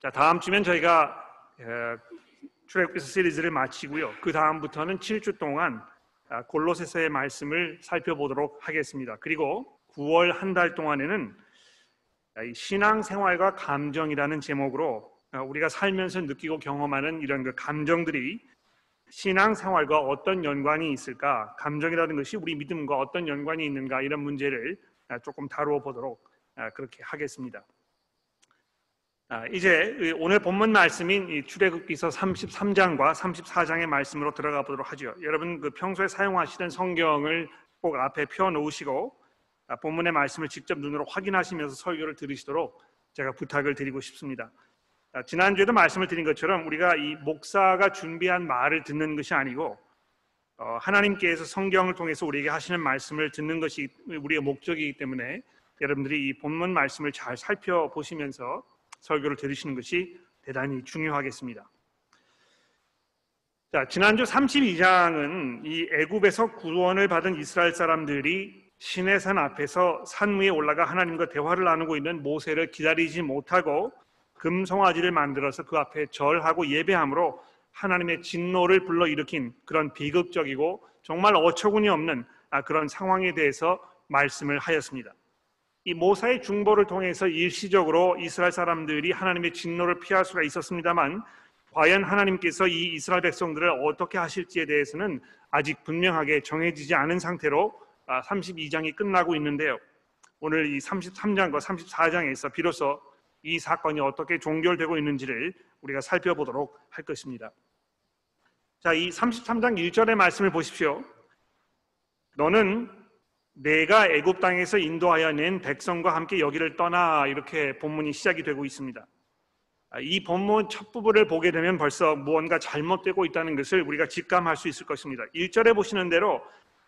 자, 다음 주면 저희가 출애굽기서 시리즈를 마치고요. 그 다음부터는 7주 동안 아, 골로새서의 말씀을 살펴보도록 하겠습니다. 그리고 9월 한 달 동안에는 신앙 생활과 감정이라는 제목으로 아, 우리가 살면서 느끼고 경험하는 이런 그 감정들이 신앙 생활과 어떤 연관이 있을까? 감정이라는 것이 우리 믿음과 어떤 연관이 있는가? 이런 문제를 아, 조금 다루어 보도록 그렇게 하겠습니다. 이제 오늘 본문 말씀인 출애굽기서 33장과 34장의 말씀으로 들어가 보도록 하죠. 여러분 그 평소에 사용하시던 성경을 꼭 앞에 펴 놓으시고 아, 본문의 말씀을 직접 눈으로 확인하시면서 설교를 들으시도록 제가 부탁을 드리고 싶습니다. 아, 지난주에도 말씀을 드린 것처럼 우리가 이 목사가 준비한 말을 듣는 것이 아니고 어, 하나님께서 성경을 통해서 우리에게 하시는 말씀을 듣는 것이 우리의 목적이기 때문에 여러분들이 이 본문 말씀을 잘 살펴보시면서 설교를 들으시는 것이 대단히 중요하겠습니다. 자, 지난주 32장은 이 애굽에서 구원을 받은 이스라엘 사람들이 신의 산 앞에서 산 위에 올라가 하나님과 대화를 나누고 있는 모세를 기다리지 못하고 금송아지를 만들어서 그 앞에 절하고 예배함으로 하나님의 진노를 불러일으킨 그런 비극적이고 정말 어처구니 없는 아, 그런 상황에 대해서 말씀을 하였습니다. 이 모사의 중보를 통해서 일시적으로 이스라엘 사람들이 하나님의 진노를 피할 수가 있었습니다만 과연 하나님께서 이 이스라엘 백성들을 어떻게 하실지에 대해서는 아직 분명하게 정해지지 않은 상태로 32장이 아, 끝나고 있는데요. 오늘 이 33장과 34장에서 비로소 이 사건이 어떻게 종결되고 있는지를 우리가 살펴보도록 할 것입니다. 자, 이 33장 1절의 말씀을 보십시오. 너는 내가 애굽 땅에서 인도하여 낸 백성과 함께 여기를 떠나 이렇게 본문이 시작이 되고 있습니다. 아, 이 본문 첫 부분을 보게 되면 벌써 무언가 잘못되고 있다는 것을 우리가 직감할 수 있을 것입니다. 1절에 보시는 대로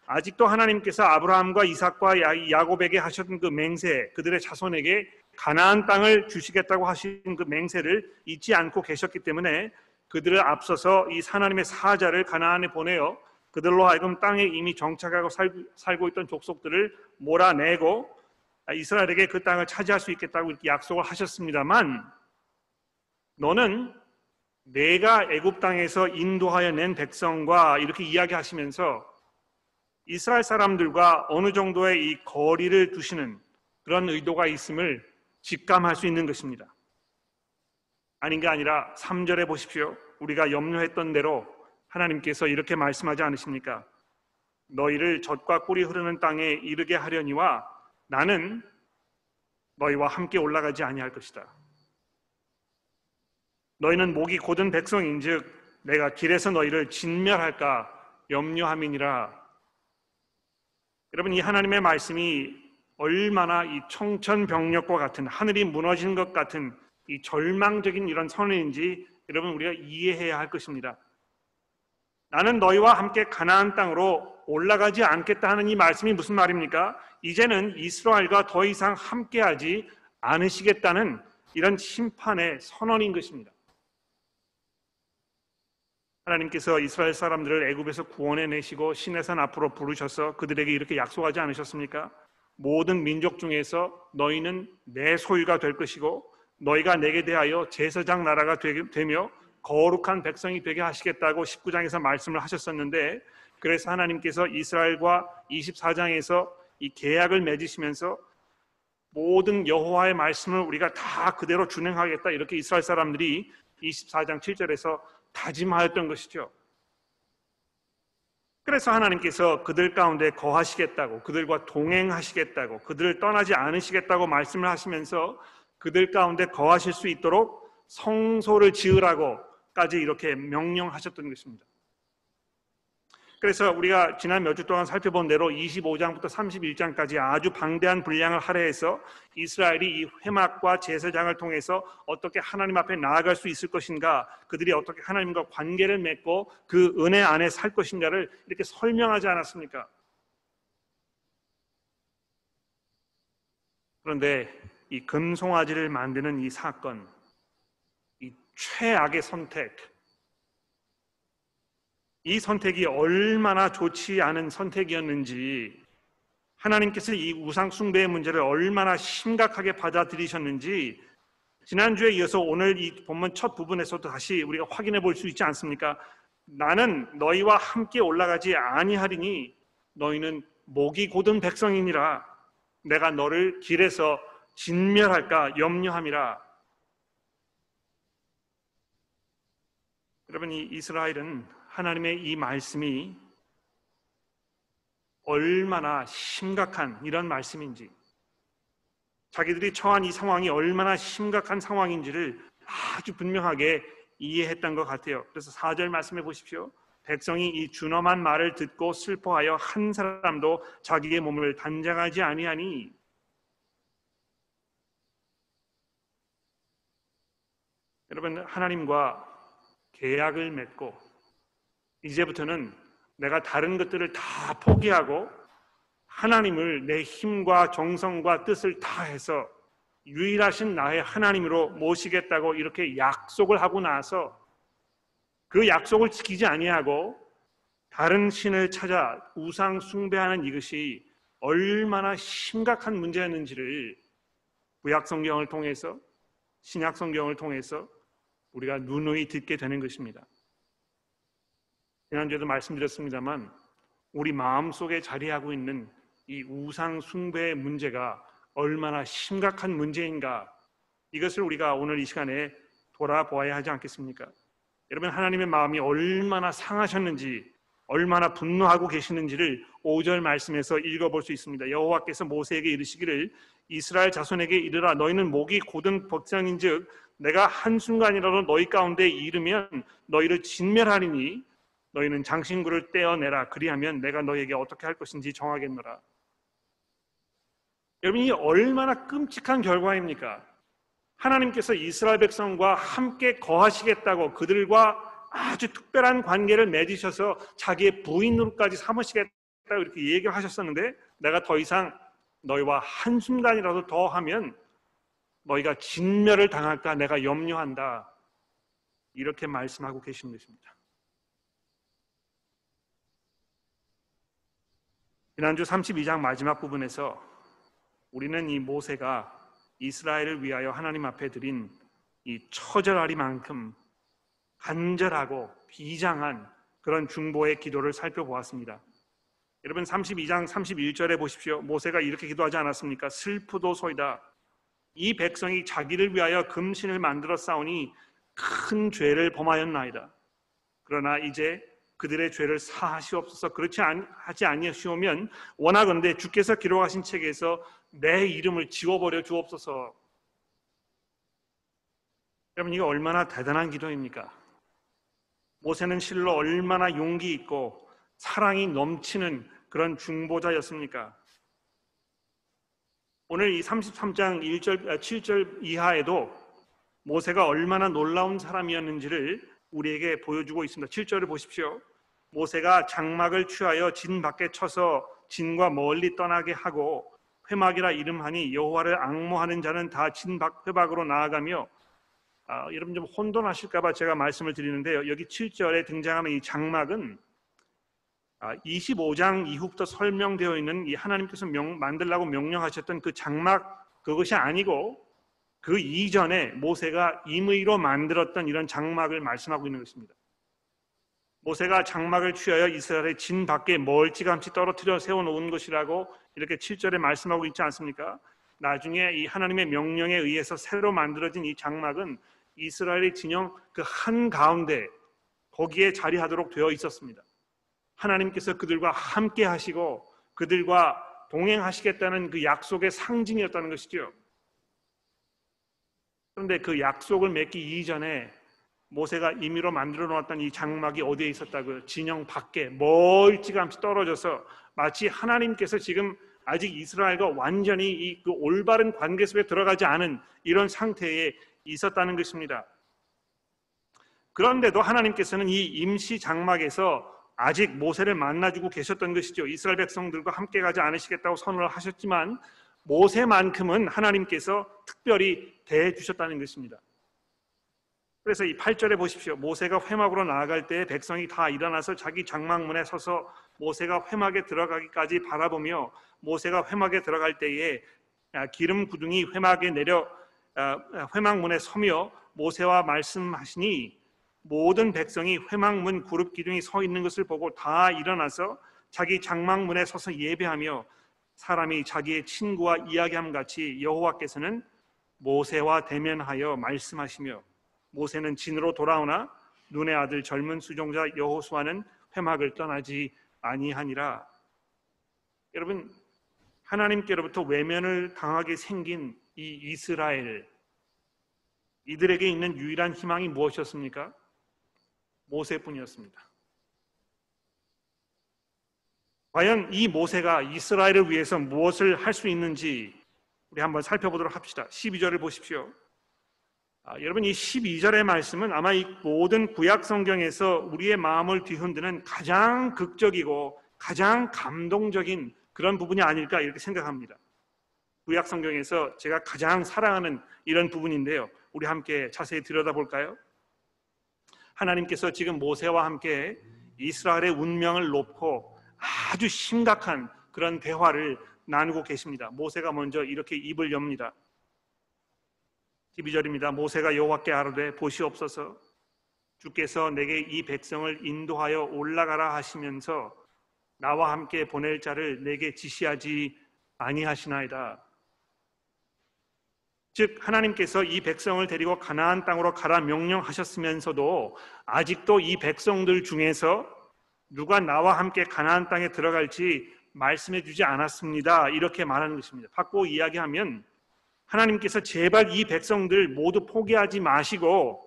아직도 하나님께서 아브라함과 이삭과 야곱에게 하셨던 그 맹세, 그들의 자손에게 가나안 땅을 주시겠다고 하신 그 맹세를 잊지 않고 계셨기 때문에 그들을 앞서서 이 하나님의 사자를 가나안에 보내어 그들로 하여금 땅에 이미 정착하고 살고 있던 족속들을 몰아내고 이스라엘에게 그 땅을 차지할 수 있겠다고 이렇게 약속을 하셨습니다만 너는 내가 애굽 땅에서 인도하여 낸 백성과 이렇게 이야기하시면서 이스라엘 사람들과 어느 정도의 이 거리를 두시는 그런 의도가 있음을 직감할 수 있는 것입니다. 아닌 게 아니라 3절에 보십시오. 우리가 염려했던 대로 하나님께서 이렇게 말씀하지 않으십니까? 너희를 젖과 꿀이 흐르는 땅에 이르게 하려니와 나는 너희와 함께 올라가지 아니할 것이다. 너희는 목이 곧은 백성인즉 내가 길에서 너희를 진멸할까 염려함이니라 여러분 이 하나님의 말씀이 얼마나 이 청천벽력과 같은 하늘이 무너지는 것 같은 이 절망적인 이런 선언인지 여러분 우리가 이해해야 할 것입니다. 나는 너희와 함께 가나안 땅으로 올라가지 않겠다 하는 이 말씀이 무슨 말입니까? 이제는 이스라엘과 더 이상 함께하지 않으시겠다는 이런 심판의 선언인 것입니다. 하나님께서 이스라엘 사람들을 애굽에서 구원해 내시고 시내산 앞으로 부르셔서 그들에게 이렇게 약속하지 않으셨습니까? 모든 민족 중에서 너희는 내 소유가 될 것이고 너희가 내게 대하여 제사장 나라가 되며 거룩한 백성이 되게 하시겠다고 19장에서 말씀을 하셨었는데 그래서 하나님께서 이스라엘과 24장에서 이 계약을 맺으시면서 모든 여호와의 말씀을 우리가 다 그대로 준행하겠다 이렇게 이스라엘 사람들이 24장 7절에서 다짐하였던 것이죠. 그래서 하나님께서 그들 가운데 거하시겠다고, 그들과 동행하시겠다고, 그들을 떠나지 않으시겠다고 말씀을 하시면서 그들 가운데 거하실 수 있도록 성소를 지으라고 까지 이렇게 명령하셨던 것입니다. 그래서 우리가 지난 몇 주 동안 살펴본 대로 25장부터 31장까지 아주 방대한 분량을 할애해서 이스라엘이 이 회막과 제사장을 통해서 어떻게 하나님 앞에 나아갈 수 있을 것인가, 그들이 어떻게 하나님과 관계를 맺고 그 은혜 안에 살 것인가를 이렇게 설명하지 않았습니까? 그런데 이 금송아지를 만드는 이 사건, 이 최악의 선택, 이 선택이 얼마나 좋지 않은 선택이었는지 하나님께서 이 우상 숭배의 문제를 얼마나 심각하게 받아들이셨는지 지난주에 이어서 오늘 이 본문 첫 부분에서도 다시 우리가 확인해 볼 수 있지 않습니까? 나는 너희와 함께 올라가지 아니하리니 너희는 목이 곧은 백성이니라. 내가 너를 길에서 진멸할까 염려함이라 여러분 이 이스라엘은 하나님의 이 말씀이 얼마나 심각한 이런 말씀인지 자기들이 처한 이 상황이 얼마나 심각한 상황인지를 아주 분명하게 이해했던 것 같아요. 그래서 4절 말씀해 보십시오. 백성이 이 준엄한 말을 듣고 슬퍼하여 한 사람도 자기의 몸을 단장하지 아니하니 여러분 하나님과 계약을 맺고 이제부터는 내가 다른 것들을 다 포기하고 하나님을 내 힘과 정성과 뜻을 다해서 유일하신 나의 하나님으로 모시겠다고 이렇게 약속을 하고 나서 그 약속을 지키지 아니하고 다른 신을 찾아 우상 숭배하는 이것이 얼마나 심각한 문제였는지를 구약 성경을 통해서 신약 성경을 통해서 우리가 누누이 듣게 되는 것입니다. 지난주에도 말씀드렸습니다만 우리 마음속에 자리하고 있는 이 우상 숭배의 문제가 얼마나 심각한 문제인가 이것을 우리가 오늘 이 시간에 돌아보아야 하지 않겠습니까? 여러분 하나님의 마음이 얼마나 상하셨는지 얼마나 분노하고 계시는지를 5절 말씀에서 읽어볼 수 있습니다. 여호와께서 모세에게 이르시기를 이스라엘 자손에게 이르라 너희는 목이 고든 백성인즉 내가 한 순간이라도 너희 가운데 이르면 너희를 진멸하리니 너희는 장신구를 떼어내라 그리하면 내가 너희에게 어떻게 할 것인지 정하겠노라 여러분 이 얼마나 끔찍한 결과입니까? 하나님께서 이스라엘 백성과 함께 거하시겠다고 그들과 아주 특별한 관계를 맺으셔서 자기의 부인으로까지 삼으시겠다 고 이렇게 얘기를 하셨었는데 내가 더 이상 너희와 한순간이라도 더 하면 너희가 진멸을 당할까 내가 염려한다. 이렇게 말씀하고 계신 것입니다. 지난주 32장 마지막 부분에서 우리는 이 모세가 이스라엘을 위하여 하나님 앞에 드린 이 처절하리만큼 간절하고 비장한 그런 중보의 기도를 살펴보았습니다. 여러분 32장 31절에 보십시오. 모세가 이렇게 기도하지 않았습니까? 슬프도소이다. 이 백성이 자기를 위하여 금신을 만들어 싸우니 큰 죄를 범하였나이다. 그러나 이제 그들의 죄를 사하시옵소서 그렇지 하지 아니하시오면 원하건대 주께서 기록하신 책에서 내 이름을 지워버려 주옵소서. 여러분 이거 얼마나 대단한 기도입니까? 모세는 실로 얼마나 용기 있고 사랑이 넘치는 그런 중보자였습니까? 오늘 이 33장 1절 7절 이하에도 모세가 얼마나 놀라운 사람이었는지를 우리에게 보여주고 있습니다. 7절을 보십시오. 모세가 장막을 취하여 진 밖에 쳐서 진과 멀리 떠나게 하고 회막이라 이름하니 여호와를 앙모하는 자는 다 진박 회박으로 나아가며 아, 여러분 좀 혼돈하실까봐 제가 말씀을 드리는데요. 여기 7절에 등장하는 이 장막은 아, 25장 이후부터 설명되어 있는 이 하나님께서 명, 만들라고 명령하셨던 그 장막 그것이 아니고 그 이전에 모세가 임의로 만들었던 이런 장막을 말씀하고 있는 것입니다. 모세가 장막을 취하여 이스라엘의 진 밖에 멀찌감치 떨어뜨려 세워놓은 것이라고 이렇게 7절에 말씀하고 있지 않습니까? 나중에 이 하나님의 명령에 의해서 새로 만들어진 이 장막은 이스라엘의 진영 그 한 가운데 거기에 자리하도록 되어 있었습니다. 하나님께서 그들과 함께 하시고 그들과 동행하시겠다는 그 약속의 상징이었다는 것이죠. 그런데 그 약속을 맺기 이전에 모세가 임의로 만들어 놓았던 이 장막이 어디에 있었다고요? 진영 밖에 멀찌감치 떨어져서 마치 하나님께서 지금 아직 이스라엘과 완전히 이 그 올바른 관계 속에 들어가지 않은 이런 상태에 있었다는 것입니다. 그런데도 하나님께서는 이 임시 장막에서 아직 모세를 만나주고 계셨던 것이죠. 이스라엘 백성들과 함께 가지 않으시겠다고 선언을 하셨지만 모세만큼은 하나님께서 특별히 대해 주셨다는 것입니다. 그래서 이 8절에 보십시오. 모세가 회막으로 나아갈 때 백성이 다 일어나서 자기 장막문에 서서 모세가 회막에 들어가기까지 바라보며 모세가 회막에 들어갈 때에 아, 기름 구둥이 회막에 내려 어, 회막문에 서며 모세와 말씀하시니 모든 백성이 회막문 그룹 기둥이 서 있는 것을 보고 다 일어나서 자기 장막문에 서서 예배하며 사람이 자기의 친구와 이야기함 같이 여호와께서는 모세와 대면하여 말씀하시며 모세는 진으로 돌아오나 눈의 아들 젊은 수종자 여호수아는 회막을 떠나지 아니하니라. 여러분 하나님께로부터 외면을 당하게 생긴 이 이스라엘 이들에게 있는 유일한 희망이 무엇이었습니까? 모세뿐이었습니다. 과연 이 모세가 이스라엘을 위해서 무엇을 할 수 있는지 우리 한번 살펴보도록 합시다. 12절을 보십시오. 아, 여러분 이 12절의 말씀은 아마 이 모든 구약 성경에서 우리의 마음을 뒤흔드는 가장 극적이고 가장 감동적인 그런 부분이 아닐까 이렇게 생각합니다. 구약 성경에서 제가 가장 사랑하는 이런 부분인데요. 우리 함께 자세히 들여다볼까요? 하나님께서 지금 모세와 함께 이스라엘의 운명을 놓고 아주 심각한 그런 대화를 나누고 계십니다. 모세가 먼저 이렇게 입을 엽니다. 12절입니다. 모세가 여호와께 아뢰되 보시옵소서 주께서 내게 이 백성을 인도하여 올라가라 하시면서 나와 함께 보낼 자를 내게 지시하지 아니하시나이다. 즉 하나님께서 이 백성을 데리고 가나안 땅으로 가라 명령하셨으면서도 아직도 이 백성들 중에서 누가 나와 함께 가나안 땅에 들어갈지 말씀해 주지 않았습니다. 이렇게 말하는 것입니다. 바꿔 이야기하면 하나님께서 제발 이 백성들 모두 포기하지 마시고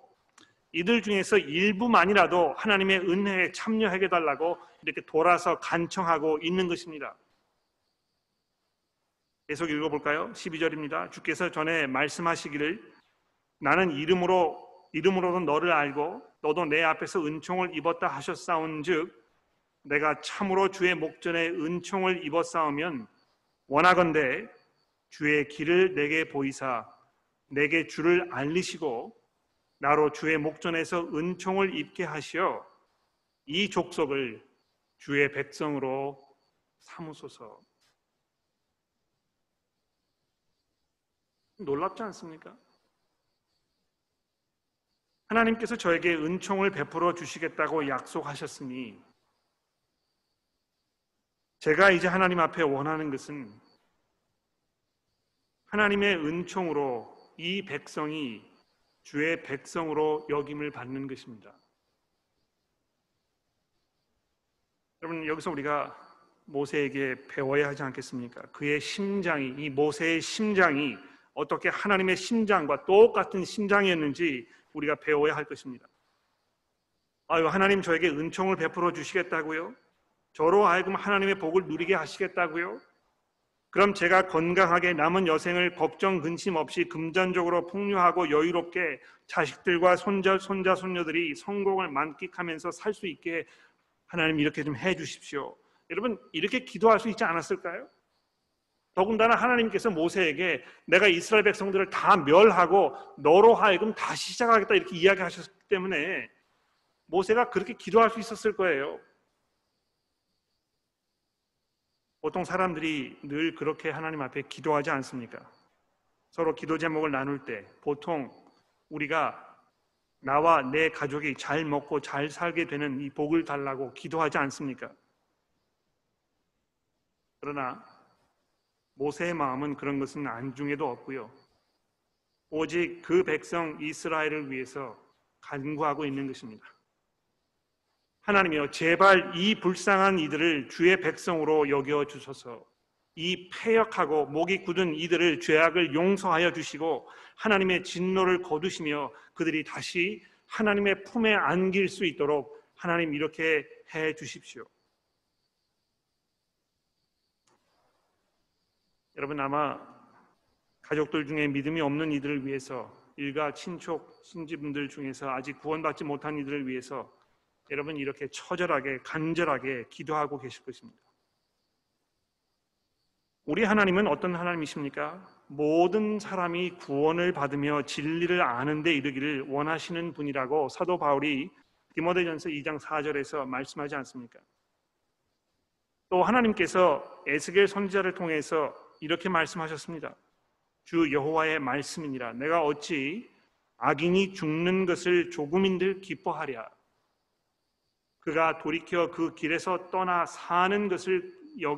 이들 중에서 일부만이라도 하나님의 은혜에 참여하게 달라고 이렇게 돌아서 간청하고 있는 것입니다. 계속 읽어볼까요? 12절입니다. 주께서 전에 말씀하시기를 나는 이름으로 이름으로도 너를 알고 너도 내 앞에서 은총을 입었다 하셨사온즉 내가 참으로 주의 목전에 은총을 입었사오면 원하건대 주의 길을 내게 보이사 내게 주를 알리시고 나로 주의 목전에서 은총을 입게 하시어 이 족속을 주의 백성으로 삼으소서. 놀랍지 않습니까? 하나님께서 저에게 은총을 베풀어 주시겠다고 약속하셨으니 제가 이제 하나님 앞에 원하는 것은 하나님의 은총으로 이 백성이 주의 백성으로 여김을 받는 것입니다. 여러분 여기서 우리가 모세에게 배워야 하지 않겠습니까? 그의 심장이 이 모세의 심장이 어떻게 하나님의 심장과 똑같은 심장이었는지 우리가 배워야 할 것입니다. 아유 하나님 저에게 은총을 베풀어 주시겠다고요? 저로 하여금 하나님의 복을 누리게 하시겠다고요? 그럼 제가 건강하게 남은 여생을 걱정 근심 없이 금전적으로 풍요하고 여유롭게 자식들과 손자 손자 손녀들이 성공을 만끽하면서 살 수 있게 하나님 이렇게 좀 해 주십시오. 여러분 이렇게 기도할 수 있지 않았을까요? 더군다나 하나님께서 모세에게 내가 이스라엘 백성들을 다 멸하고 너로 하여금 다시 시작하겠다 이렇게 이야기하셨기 때문에 모세가 그렇게 기도할 수 있었을 거예요. 보통 사람들이 늘 그렇게 하나님 앞에 기도하지 않습니까? 서로 기도 제목을 나눌 때 보통 우리가 나와 내 가족이 잘 먹고 잘 살게 되는 이 복을 달라고 기도하지 않습니까? 그러나 모세의 마음은 그런 것은 안중에도 없고요. 오직 그 백성 이스라엘을 위해서 간구하고 있는 것입니다. 하나님이여 제발 이 불쌍한 이들을 주의 백성으로 여겨 주소서. 이 폐역하고 목이 굳은 이들을 죄악을 용서하여 주시고 하나님의 진노를 거두시며 그들이 다시 하나님의 품에 안길 수 있도록 하나님 이렇게 해 주십시오. 여러분 아마 가족들 중에 믿음이 없는 이들을 위해서 일가 친척 신지분들 중에서 아직 구원받지 못한 이들을 위해서 여러분 이렇게 처절하게 간절하게 기도하고 계실 것입니다. 우리 하나님은 어떤 하나님이십니까? 모든 사람이 구원을 받으며 진리를 아는 데 이르기를 원하시는 분이라고 사도 바울이 디모데전서 2장 4절에서 말씀하지 않습니까? 또 하나님께서 에스겔 선지자를 통해서 이렇게 말씀하셨습니다. 주 여호와의 말씀이니라 내가 어찌 악인이 죽는 것을 조금인들 기뻐하랴 그가 돌이켜 그 길에서 떠나 사는 것을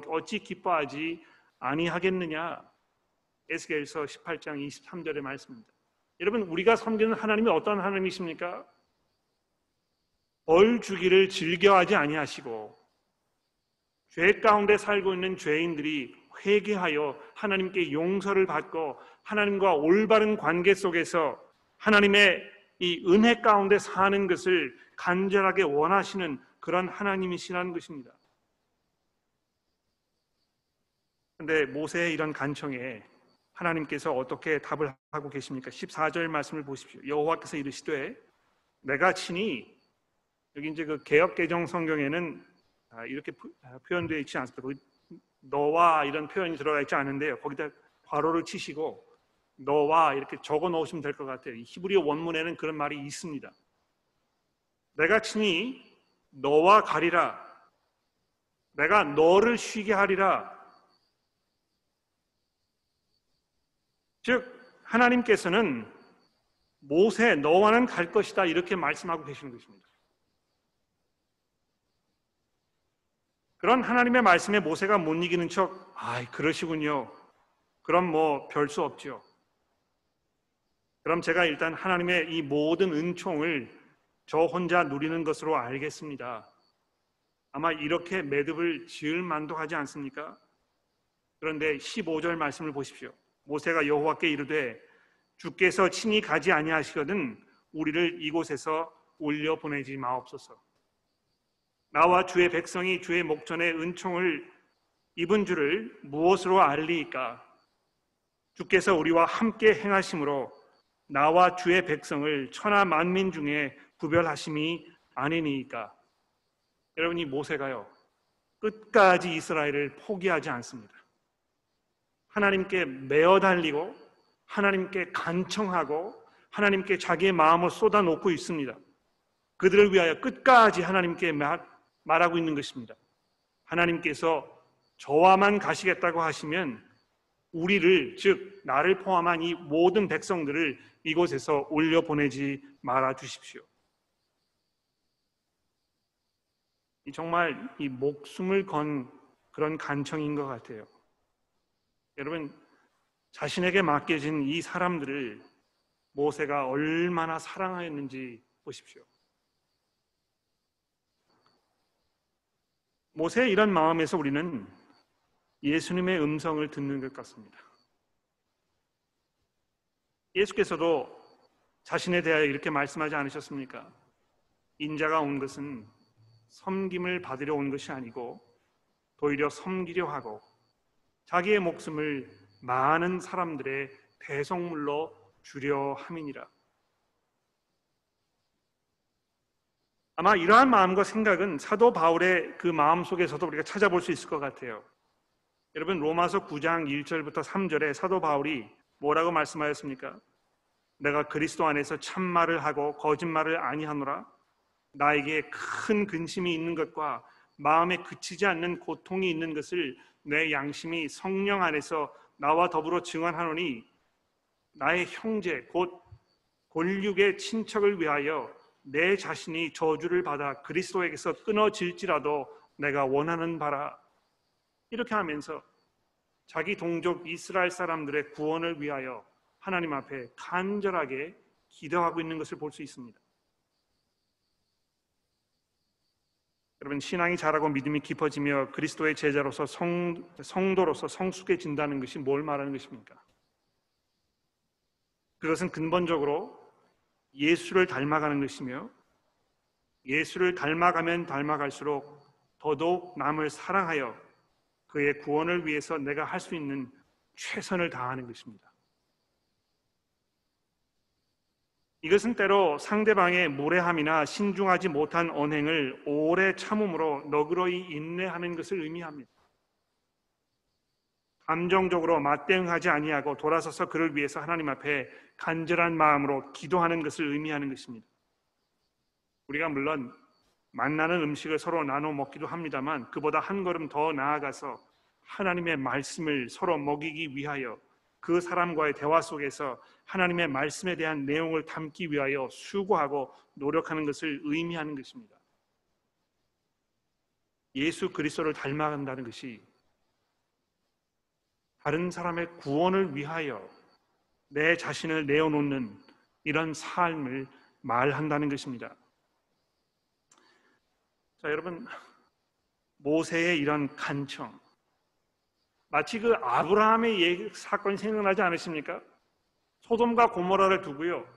어찌 기뻐하지 아니하겠느냐 에스겔서 18장 23절의 말씀입니다. 여러분 우리가 섬기는 하나님이 어떤 하나님이십니까? 벌 주기를 즐겨하지 아니하시고 죄 가운데 살고 있는 죄인들이 회개하여 하나님께 용서를 받고 하나님과 올바른 관계 속에서 하나님의 이 은혜 가운데 사는 것을 간절하게 원하시는 그런 하나님이시라는 것입니다. 근데 모세의 이런 간청에 하나님께서 어떻게 답을 하고 계십니까? 14절 말씀을 보십시오. 여호와께서 이르시되 내가 친히 여기 이제 그 개역 개정 성경에는 아, 이렇게 아, 표현되어 있지 않습니다. 너와 이런 표현이 들어가 있지 않은데요. 거기다 괄호를 치시고 너와 이렇게 적어 놓으시면 될 것 같아요. 히브리어 원문에는 그런 말이 있습니다. 내가 친히 너와 가리라. 내가 너를 쉬게 하리라. 즉 하나님께서는 모세 너와는 갈 것이다 이렇게 말씀하고 계시는 것입니다. 그런 하나님의 말씀에 모세가 못 이기는 척, 아, 그러시군요. 그럼 뭐 별 수 없죠. 그럼 제가 일단 하나님의 이 모든 은총을 저 혼자 누리는 것으로 알겠습니다. 아마 이렇게 매듭을 지을 만도 하지 않습니까? 그런데 15절 말씀을 보십시오. 모세가 여호와께 이르되 주께서 친히 가지 아니하시거든 우리를 이곳에서 올려 보내지 마옵소서. 나와 주의 백성이 주의 목전에 은총을 입은 줄을 무엇으로 알리이까? 주께서 우리와 함께 행하심으로 나와 주의 백성을 천하 만민 중에 구별하심이 아니니까. 여러분이 모세가요 끝까지 이스라엘을 포기하지 않습니다. 하나님께 매어 달리고 하나님께 간청하고 하나님께 자기의 마음을 쏟아놓고 있습니다. 그들을 위하여 끝까지 하나님께 말하고 있는 것입니다. 하나님께서 저와만 가시겠다고 하시면 우리를 즉 나를 포함한 이 모든 백성들을 이곳에서 올려 보내지 말아 주십시오. 정말 이 목숨을 건 그런 간청인 것 같아요. 여러분 자신에게 맡겨진 이 사람들을 모세가 얼마나 사랑하였는지 보십시오. 모세의 이런 마음에서 우리는 예수님의 음성을 듣는 것 같습니다. 예수께서도 자신에 대하여 이렇게 말씀하지 않으셨습니까? 인자가 온 것은 섬김을 받으려 온 것이 아니고 오히려 섬기려 하고 자기의 목숨을 많은 사람들의 대성물로 주려 함이니라. 아마 이러한 마음과 생각은 사도 바울의 그 마음 속에서도 우리가 찾아볼 수 있을 것 같아요. 여러분 로마서 9장 1절부터 3절에 사도 바울이 뭐라고 말씀하였습니까? 내가 그리스도 안에서 참말을 하고 거짓말을 아니하노라. 나에게 큰 근심이 있는 것과 마음에 그치지 않는 고통이 있는 것을 내 양심이 성령 안에서 나와 더불어 증언하노니 나의 형제 곧 골육의 친척을 위하여 내 자신이 저주를 받아 그리스도에게서 끊어질지라도 내가 원하는 바라 이렇게 하면서 자기 동족 이스라엘 사람들의 구원을 위하여 하나님 앞에 간절하게 기도하고 있는 것을 볼 수 있습니다. 여러분 신앙이 자라고 믿음이 깊어지며 그리스도의 제자로서 성, 성도로서 성숙해진다는 것이 뭘 말하는 것입니까? 그것은 근본적으로 예수를 닮아가는 것이며 예수를 닮아가면 닮아갈수록 더더욱 남을 사랑하여 그의 구원을 위해서 내가 할 수 있는 최선을 다하는 것입니다. 이것은 때로 상대방의 무례함이나 신중하지 못한 언행을 오래 참음으로 너그러이 인내하는 것을 의미합니다. 감정적으로 맞대응하지 아니하고 돌아서서 그를 위해서 하나님 앞에 간절한 마음으로 기도하는 것을 의미하는 것입니다. 우리가 물론 만나는 음식을 서로 나눠 먹기도 합니다만 그보다 한 걸음 더 나아가서 하나님의 말씀을 서로 먹이기 위하여 그 사람과의 대화 속에서 하나님의 말씀에 대한 내용을 담기 위하여 수고하고 노력하는 것을 의미하는 것입니다. 예수 그리스도를 닮아간다는 것이 다른 사람의 구원을 위하여 내 자신을 내어놓는 이런 삶을 말한다는 것입니다. 자, 여러분 모세의 이런 간청 마치 그 아브라함의 사건이 생각나지 않으십니까? 소돔과 고모라를 두고요.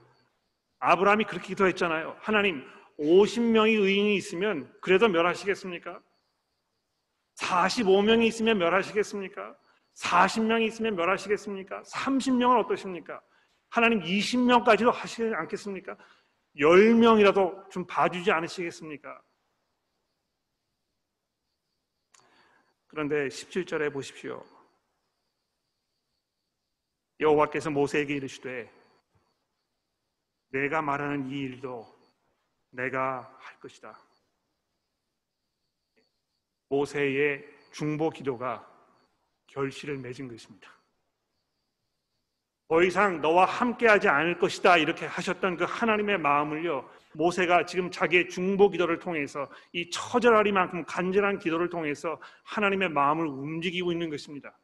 아브라함이 그렇게 기도했잖아요. 하나님, 50명의 의인이 있으면 그래도 멸하시겠습니까? 45명이 있으면 멸하시겠습니까? 40명이 있으면 멸하시겠습니까? 30명은 어떠십니까? 하나님 20명까지도 하시지 않겠습니까? 10명이라도 좀 봐주지 않으시겠습니까? 그런데 17절에 보십시오. 여호와께서 모세에게 이르시되 내가 말하는 이 일도 내가 할 것이다. 모세의 중보 기도가 결실을 맺은 것입니다. 더 이상 너와 함께하지 않을 것이다 이렇게 하셨던 그 하나님의 마음을요 모세가 지금 자기의 중보 기도를 통해서 이 처절하리만큼 간절한 기도를 통해서 하나님의 마음을 움직이고 있는 것입니다.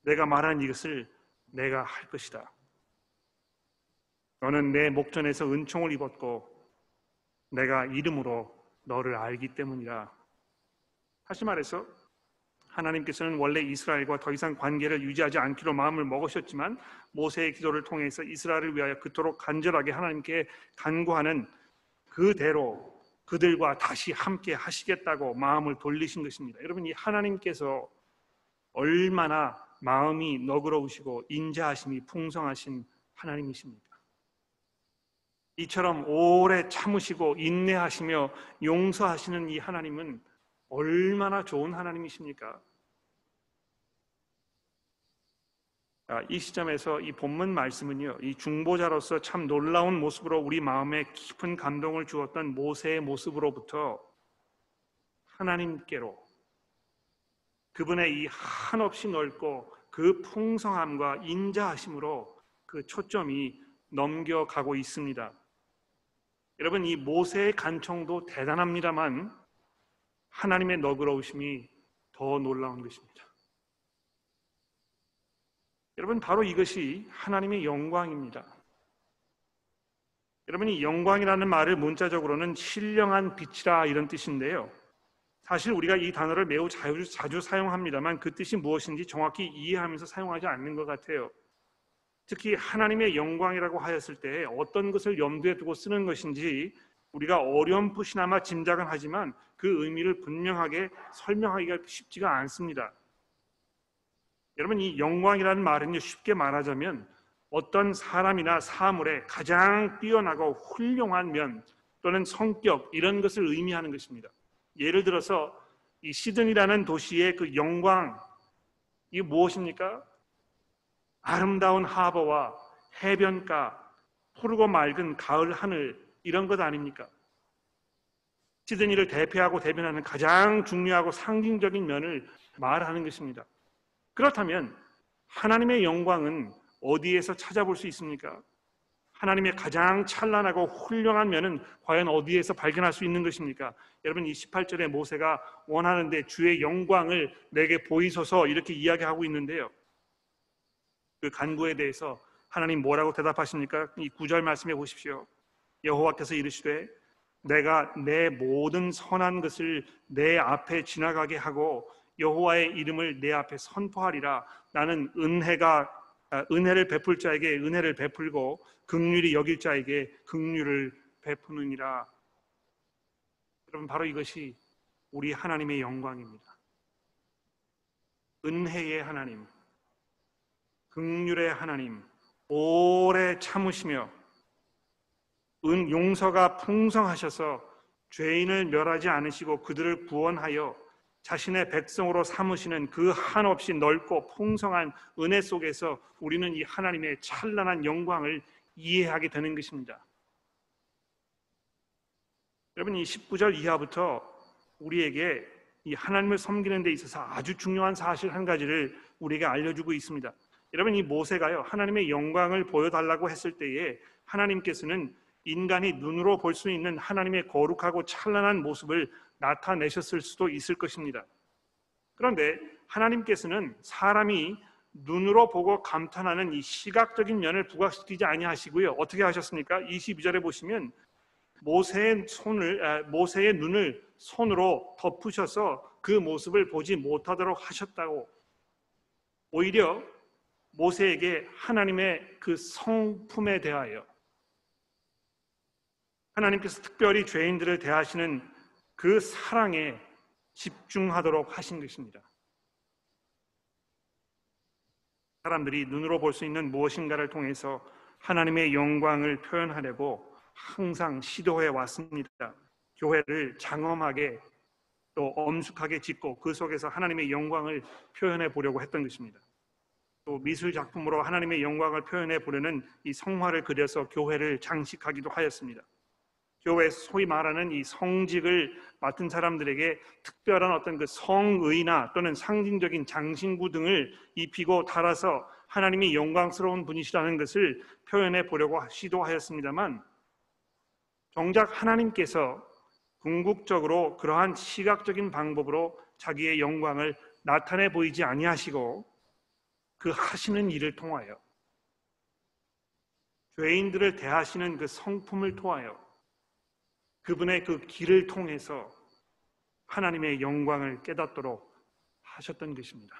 내가 말한 이것을 내가 할 것이다. 너는 내 목전에서 은총을 입었고 내가 이름으로 너를 알기 때문이라. 다시 말해서 하나님께서는 원래 이스라엘과 더 이상 관계를 유지하지 않기로 마음을 먹으셨지만 모세의 기도를 통해서 이스라엘을 위하여 그토록 간절하게 하나님께 간구하는 그대로 그들과 다시 함께 하시겠다고 마음을 돌리신 것입니다. 여러분 이 하나님께서 얼마나 마음이 너그러우시고 인자하심이 풍성하신 하나님이십니까? 이처럼 오래 참으시고 인내하시며 용서하시는 이 하나님은 얼마나 좋은 하나님이십니까? 이 시점에서 이 본문 말씀은요, 이 중보자로서 참 놀라운 모습으로 우리 마음에 깊은 감동을 주었던 모세의 모습으로부터 하나님께로 그분의 이 한없이 넓고 그 풍성함과 인자하심으로 그 초점이 넘겨가고 있습니다. 여러분, 이 모세의 간청도 대단합니다만 하나님의 너그러우심이 더 놀라운 것입니다. 여러분 바로 이것이 하나님의 영광입니다. 여러분이 영광이라는 말을 문자적으로는 신령한 빛이라 이런 뜻인데요. 사실 우리가 이 단어를 매우 자주, 자주 사용합니다만 그 뜻이 무엇인지 정확히 이해하면서 사용하지 않는 것 같아요. 특히 하나님의 영광이라고 하였을 때 어떤 것을 염두에 두고 쓰는 것인지 우리가 어렴풋이나마 짐작은 하지만 그 의미를 분명하게 설명하기가 쉽지가 않습니다. 여러분 이 영광이라는 말은 쉽게 말하자면 어떤 사람이나 사물의 가장 뛰어나고 훌륭한 면 또는 성격 이런 것을 의미하는 것입니다. 예를 들어서 이 시드니라는 도시의 그 영광 이게 무엇입니까? 아름다운 하버와 해변가, 푸르고 맑은 가을 하늘 이런 것 아닙니까? 시드니를 대표하고 대변하는 가장 중요하고 상징적인 면을 말하는 것입니다. 그렇다면 하나님의 영광은 어디에서 찾아볼 수 있습니까? 하나님의 가장 찬란하고 훌륭한 면은 과연 어디에서 발견할 수 있는 것입니까? 여러분 이 18절에 모세가 원하는데 주의 영광을 내게 보이소서 이렇게 이야기하고 있는데요. 그 간구에 대해서 하나님 뭐라고 대답하십니까? 이 구절 말씀해 보십시오. 여호와께서 이르시되 내가 내 모든 선한 것을 내 앞에 지나가게 하고 여호와의 이름을 내 앞에 선포하리라. 나는 은혜가 아, 은혜를 베풀 자에게 은혜를 베풀고 극률이 여길 자에게 극률을 베푸느니라. 여러분 바로 이것이 우리 하나님의 영광입니다. 은혜의 하나님, 극률의 하나님, 오래 참으시며 은 용서가 풍성하셔서 죄인을 멸하지 않으시고 그들을 구원하여 자신의 백성으로 삼으시는 그 한없이 넓고 풍성한 은혜 속에서 우리는 이 하나님의 찬란한 영광을 이해하게 되는 것입니다. 여러분 이 19절 이하부터 우리에게 이 하나님을 섬기는 데 있어서 아주 중요한 사실 한 가지를 우리에게 알려주고 있습니다. 여러분 이 모세가요 하나님의 영광을 보여달라고 했을 때에 하나님께서는 인간이 눈으로 볼 수 있는 하나님의 거룩하고 찬란한 모습을 나타내셨을 수도 있을 것입니다. 그런데 하나님께서는 사람이 눈으로 보고 감탄하는 이 시각적인 면을 부각시키지 아니하시고요. 어떻게 하셨습니까? 22절에 보시면 모세의 손을 모세의 눈을 손으로 덮으셔서 그 모습을 보지 못하도록 하셨다고 오히려 모세에게 하나님의 그 성품에 대하여 하나님께서 특별히 죄인들을 대하시는 그 사랑에 집중하도록 하신 것입니다. 사람들이 눈으로 볼 수 있는 무엇인가를 통해서 하나님의 영광을 표현하려고 항상 시도해 왔습니다. 교회를 장엄하게 또 엄숙하게 짓고 그 속에서 하나님의 영광을 표현해 보려고 했던 것입니다. 또 미술 작품으로 하나님의 영광을 표현해 보려는 이 성화를 그려서 교회를 장식하기도 하였습니다. 교회 소위 말하는 이 성직을 맡은 사람들에게 특별한 어떤 그 성의나 또는 상징적인 장신구 등을 입히고 달아서 하나님이 영광스러운 분이시라는 것을 표현해 보려고 시도하였습니다만 정작 하나님께서 궁극적으로 그러한 시각적인 방법으로 자기의 영광을 나타내 보이지 아니하시고 그 하시는 일을 통하여 죄인들을 대하시는 그 성품을 통하여 그분의 그 길을 통해서 하나님의 영광을 깨닫도록 하셨던 것입니다.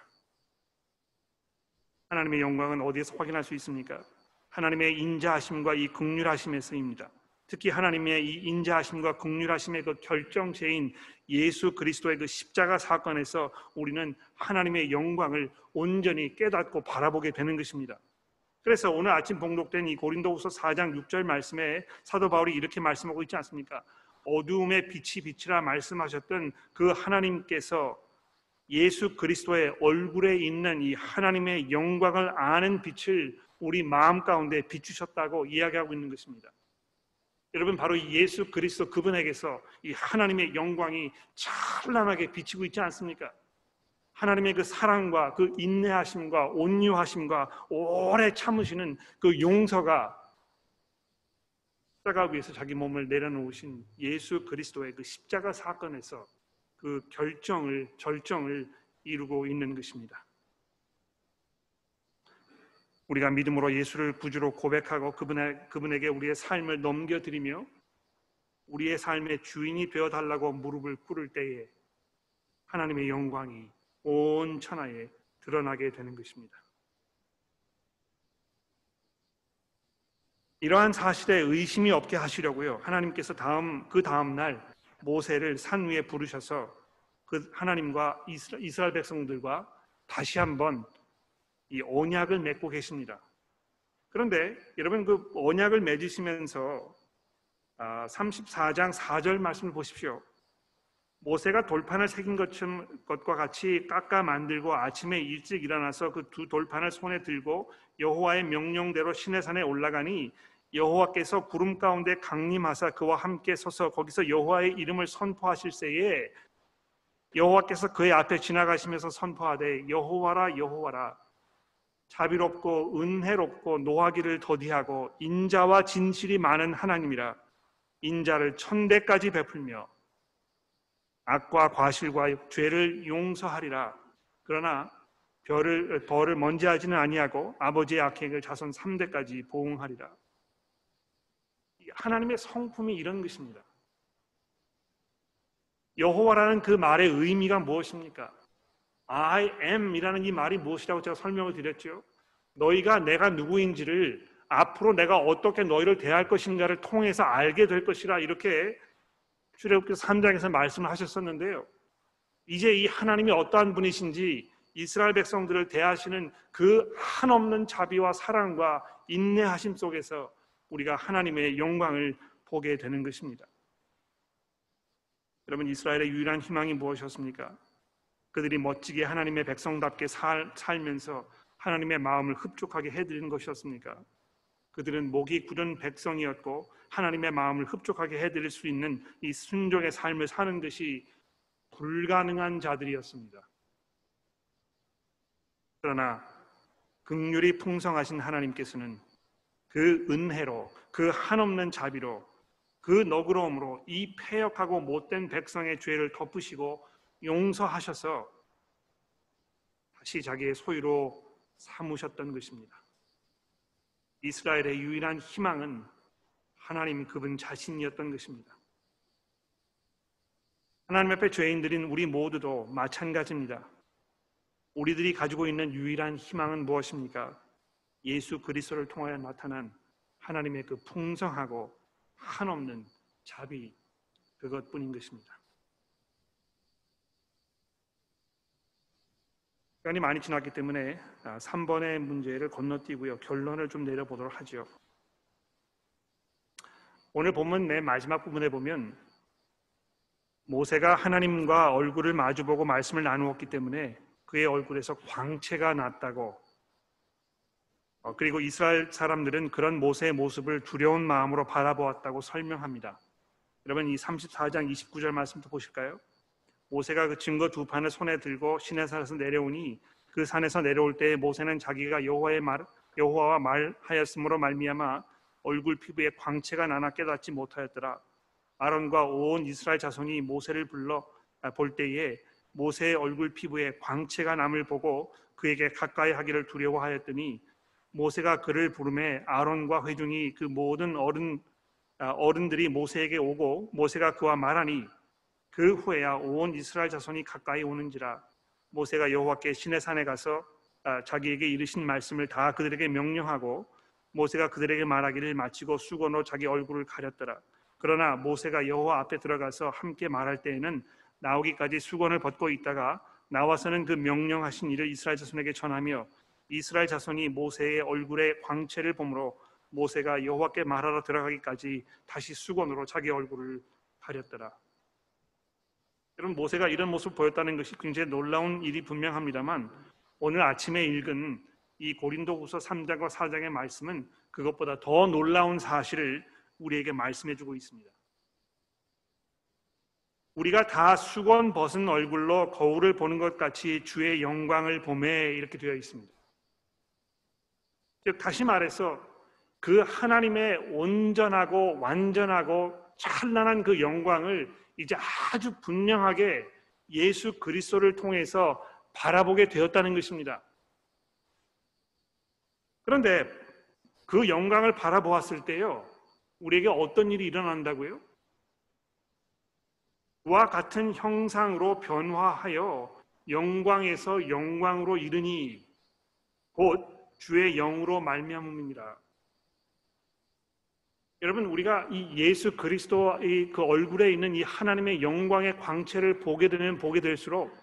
하나님의 영광은 어디에서 확인할 수 있습니까? 하나님의 인자하심과 이 극률하심에서입니다. 특히 하나님의 이 인자하심과 극률하심의 그 결정체인 예수 그리스도의 그 십자가 사건에서 우리는 하나님의 영광을 온전히 깨닫고 바라보게 되는 것입니다. 그래서 오늘 아침 봉독된 이 고린도후서 4장 6절 말씀에 사도 바울이 이렇게 말씀하고 있지 않습니까? 어두움의 빛이 빛이라 말씀하셨던 그 하나님께서 예수 그리스도의 얼굴에 있는 이 하나님의 영광을 아는 빛을 우리 마음 가운데 비추셨다고 이야기하고 있는 것입니다. 여러분 바로 예수 그리스도 그분에게서 이 하나님의 영광이 찬란하게 비치고 있지 않습니까? 하나님의 그 사랑과 그 인내하심과 온유하심과 오래 참으시는 그 용서가 십자가 위에서 자기 몸을 내려놓으신 예수 그리스도의 그 십자가 사건에서 그 결정을 절정을 이루고 있는 것입니다. 우리가 믿음으로 예수를 구주로 고백하고 그분의, 그분에게 우리의 삶을 넘겨드리며 우리의 삶의 주인이 되어 달라고 무릎을 꿇을 때에 하나님의 영광이 온 천하에 드러나게 되는 것입니다. 이러한 사실에 의심이 없게 하시려고요. 하나님께서 다음 그 다음 날 모세를 산 위에 부르셔서 그 하나님과 이스라엘 백성들과 다시 한번 이 언약을 맺고 계십니다. 그런데 여러분 그 언약을 맺으시면서 34장 아, 4절 말씀을 보십시오. 모세가 돌판을 새긴 것과 같이 깎아 만들고 아침에 일찍 일어나서 그 두 돌판을 손에 들고 여호와의 명령대로 시내산에 올라가니 여호와께서 구름 가운데 강림하사 그와 함께 서서 거기서 여호와의 이름을 선포하실 때에 여호와께서 그의 앞에 지나가시면서 선포하되 여호와라 여호와라. 자비롭고 은혜롭고 노하기를 더디하고 인자와 진실이 많은 하나님이라. 인자를 천대까지 베풀며 악과 과실과 죄를 용서하리라 그러나 별을 벌을 먼지하지는 아니하고 아버지의 악행을 자손 3대까지 보응하리라 하나님의 성품이 이런 것입니다. 여호와라는 그 말의 의미가 무엇입니까? I am이라는 이 말이 무엇이라고 제가 설명을 드렸죠. 너희가 내가 누구인지를 앞으로 내가 어떻게 너희를 대할 것인가를 통해서 알게 될 것이라 이렇게 출애굽기 3장에서 말씀을 하셨었는데요. 이제 이 하나님이 어떠한 분이신지 이스라엘 백성들을 대하시는 그 한없는 자비와 사랑과 인내하심 속에서 우리가 하나님의 영광을 보게 되는 것입니다. 여러분 이스라엘의 유일한 희망이 무엇이었습니까? 그들이 멋지게 하나님의 백성답게 살, 살면서 하나님의 마음을 흡족하게 해드리는 것이었습니까? 그들은 목이 굳은 백성이었고 하나님의 마음을 흡족하게 해드릴 수 있는 이 순종의 삶을 사는 것이 불가능한 자들이었습니다. 그러나 극률이 풍성하신 하나님께서는 그 은혜로 그 한없는 자비로 그 너그러움으로 이 폐역하고 못된 백성의 죄를 덮으시고 용서하셔서 다시 자기의 소유로 삼으셨던 것입니다. 이스라엘의 유일한 희망은 하나님 그분 자신이었던 것입니다. 하나님 앞에 죄인들인 우리 모두도 마찬가지입니다. 우리들이 가지고 있는 유일한 희망은 무엇입니까? 예수 그리스도를 통하여 나타난 하나님의 그 풍성하고 한없는 자비 그것뿐인 것입니다. 시간이 많이 지났기 때문에 3번의 아, 문제를 건너뛰고요. 결론을 좀 내려보도록 하죠. 오늘 본문 내 마지막 부분에 보면 모세가 하나님과 얼굴을 마주보고 말씀을 나누었기 때문에 그의 얼굴에서 광채가 났다고 어, 그리고 이스라엘 사람들은 그런 모세의 모습을 두려운 마음으로 바라보았다고 설명합니다. 여러분 이 34장 29절 말씀도 보실까요? 모세가 그 증거 두 판을 손에 들고 시내산에서 내려오니 그 산에서 내려올 때 모세는 자기가 여호와의 말 여호와와 말하였으므로 말미암아 얼굴 피부에 광채가 나나 깨닫지 못하였더라. 아론과 온 이스라엘 자손이 모세를 불러 아, 볼 때에 모세의 얼굴 피부에 광채가 남을 보고 그에게 가까이 하기를 두려워하였더니 모세가 그를 부름에 아론과 회중이 그 모든 어른 아, 어른들이 모세에게 오고 모세가 그와 말하니 그 후에야 온 이스라엘 자손이 가까이 오는지라 모세가 여호와께 시내 산에 가서 아, 자기에게 이르신 말씀을 다 그들에게 명령하고 모세가 그들에게 말하기를 마치고 수건으로 자기 얼굴을 가렸더라. 그러나 모세가 여호와 앞에 들어가서 함께 말할 때에는 나오기까지 수건을 벗고 있다가 나와서는 그 명령하신 일을 이스라엘 자손에게 전하며 이스라엘 자손이 모세의 얼굴에 광채를 보므로 모세가 여호와께 말하러 들어가기까지 다시 수건으로 자기 얼굴을 가렸더라. 여러분 모세가 이런 모습을 보였다는 것이 굉장히 놀라운 일이 분명합니다만 오늘 아침에 읽은 이 고린도후서 3장과 4장의 말씀은 그것보다 더 놀라운 사실을 우리에게 말씀해 주고 있습니다. 우리가 다 수건 벗은 얼굴로 거울을 보는 것 같이 주의 영광을 보매 이렇게 되어 있습니다. 즉 다시 말해서 그 하나님의 온전하고 완전하고 찬란한 그 영광을 이제 아주 분명하게 예수 그리스도를 통해서 바라보게 되었다는 것입니다. 그런데 그 영광을 바라보았을 때요, 우리에게 어떤 일이 일어난다고요? 와 같은 형상으로 변화하여 영광에서 영광으로 이르니 곧 주의 영으로 말미암음이니라. 여러분 우리가 이 예수 그리스도의 그 얼굴에 있는 이 하나님의 영광의 광채를 보게 되면 보게 될수록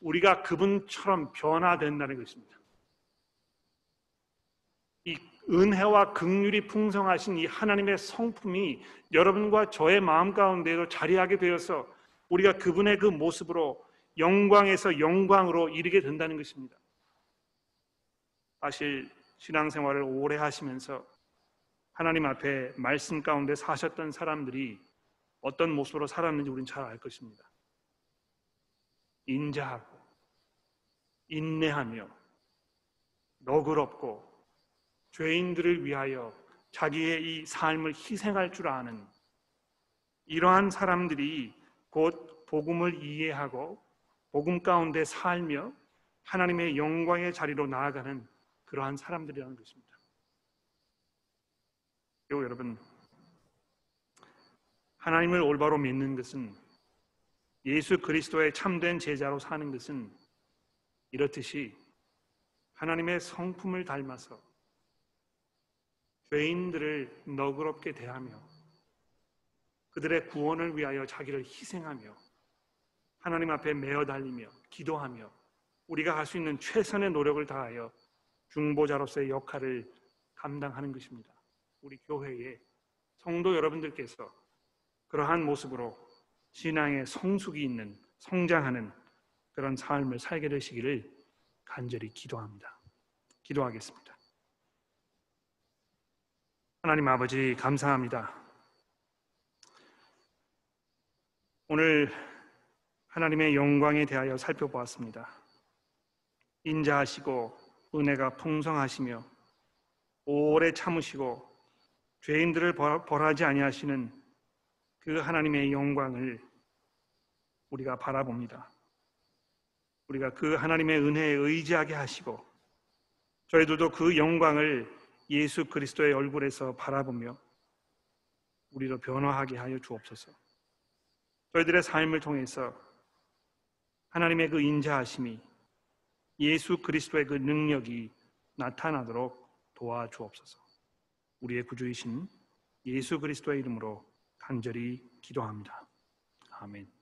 우리가 그분처럼 변화된다는 것입니다. 이 은혜와 극률이 풍성하신 이 하나님의 성품이 여러분과 저의 마음 가운데도 자리하게 되어서 우리가 그분의 그 모습으로 영광에서 영광으로 이르게 된다는 것입니다. 사실 신앙생활을 오래 하시면서 하나님 앞에 말씀 가운데 사셨던 사람들이 어떤 모습으로 살았는지 우리는 잘 알 것입니다. 인자하고 인내하며 너그럽고 죄인들을 위하여 자기의 이 삶을 희생할 줄 아는 이러한 사람들이 곧 복음을 이해하고 복음 가운데 살며 하나님의 영광의 자리로 나아가는 그러한 사람들이라는 것입니다. 그리고 여러분, 하나님을 올바로 믿는 것은 예수 그리스도의 참된 제자로 사는 것은 이렇듯이 하나님의 성품을 닮아서 죄인들을 너그럽게 대하며 그들의 구원을 위하여 자기를 희생하며 하나님 앞에 매어 달리며 기도하며 우리가 할 수 있는 최선의 노력을 다하여 중보자로서의 역할을 감당하는 것입니다. 우리 교회의 성도 여러분들께서 그러한 모습으로 신앙의 성숙이 있는 성장하는 그런 삶을 살게 되시기를 간절히 기도합니다. 기도하겠습니다. 하나님 아버지 감사합니다. 오늘 하나님의 영광에 대하여 살펴보았습니다. 인자하시고 은혜가 풍성하시며 오래 참으시고 죄인들을 벌- 벌하지 아니하시는 그 하나님의 영광을 우리가 바라봅니다. 우리가 그 하나님의 은혜에 의지하게 하시고 저희들도 그 영광을 예수 그리스도의 얼굴에서 바라보며 우리로 변화하게 하여 주옵소서. 저희들의 삶을 통해서 하나님의 그 인자하심이 예수 그리스도의 그 능력이 나타나도록 도와주옵소서. 우리의 구주이신 예수 그리스도의 이름으로 간절히 기도합니다. 아멘.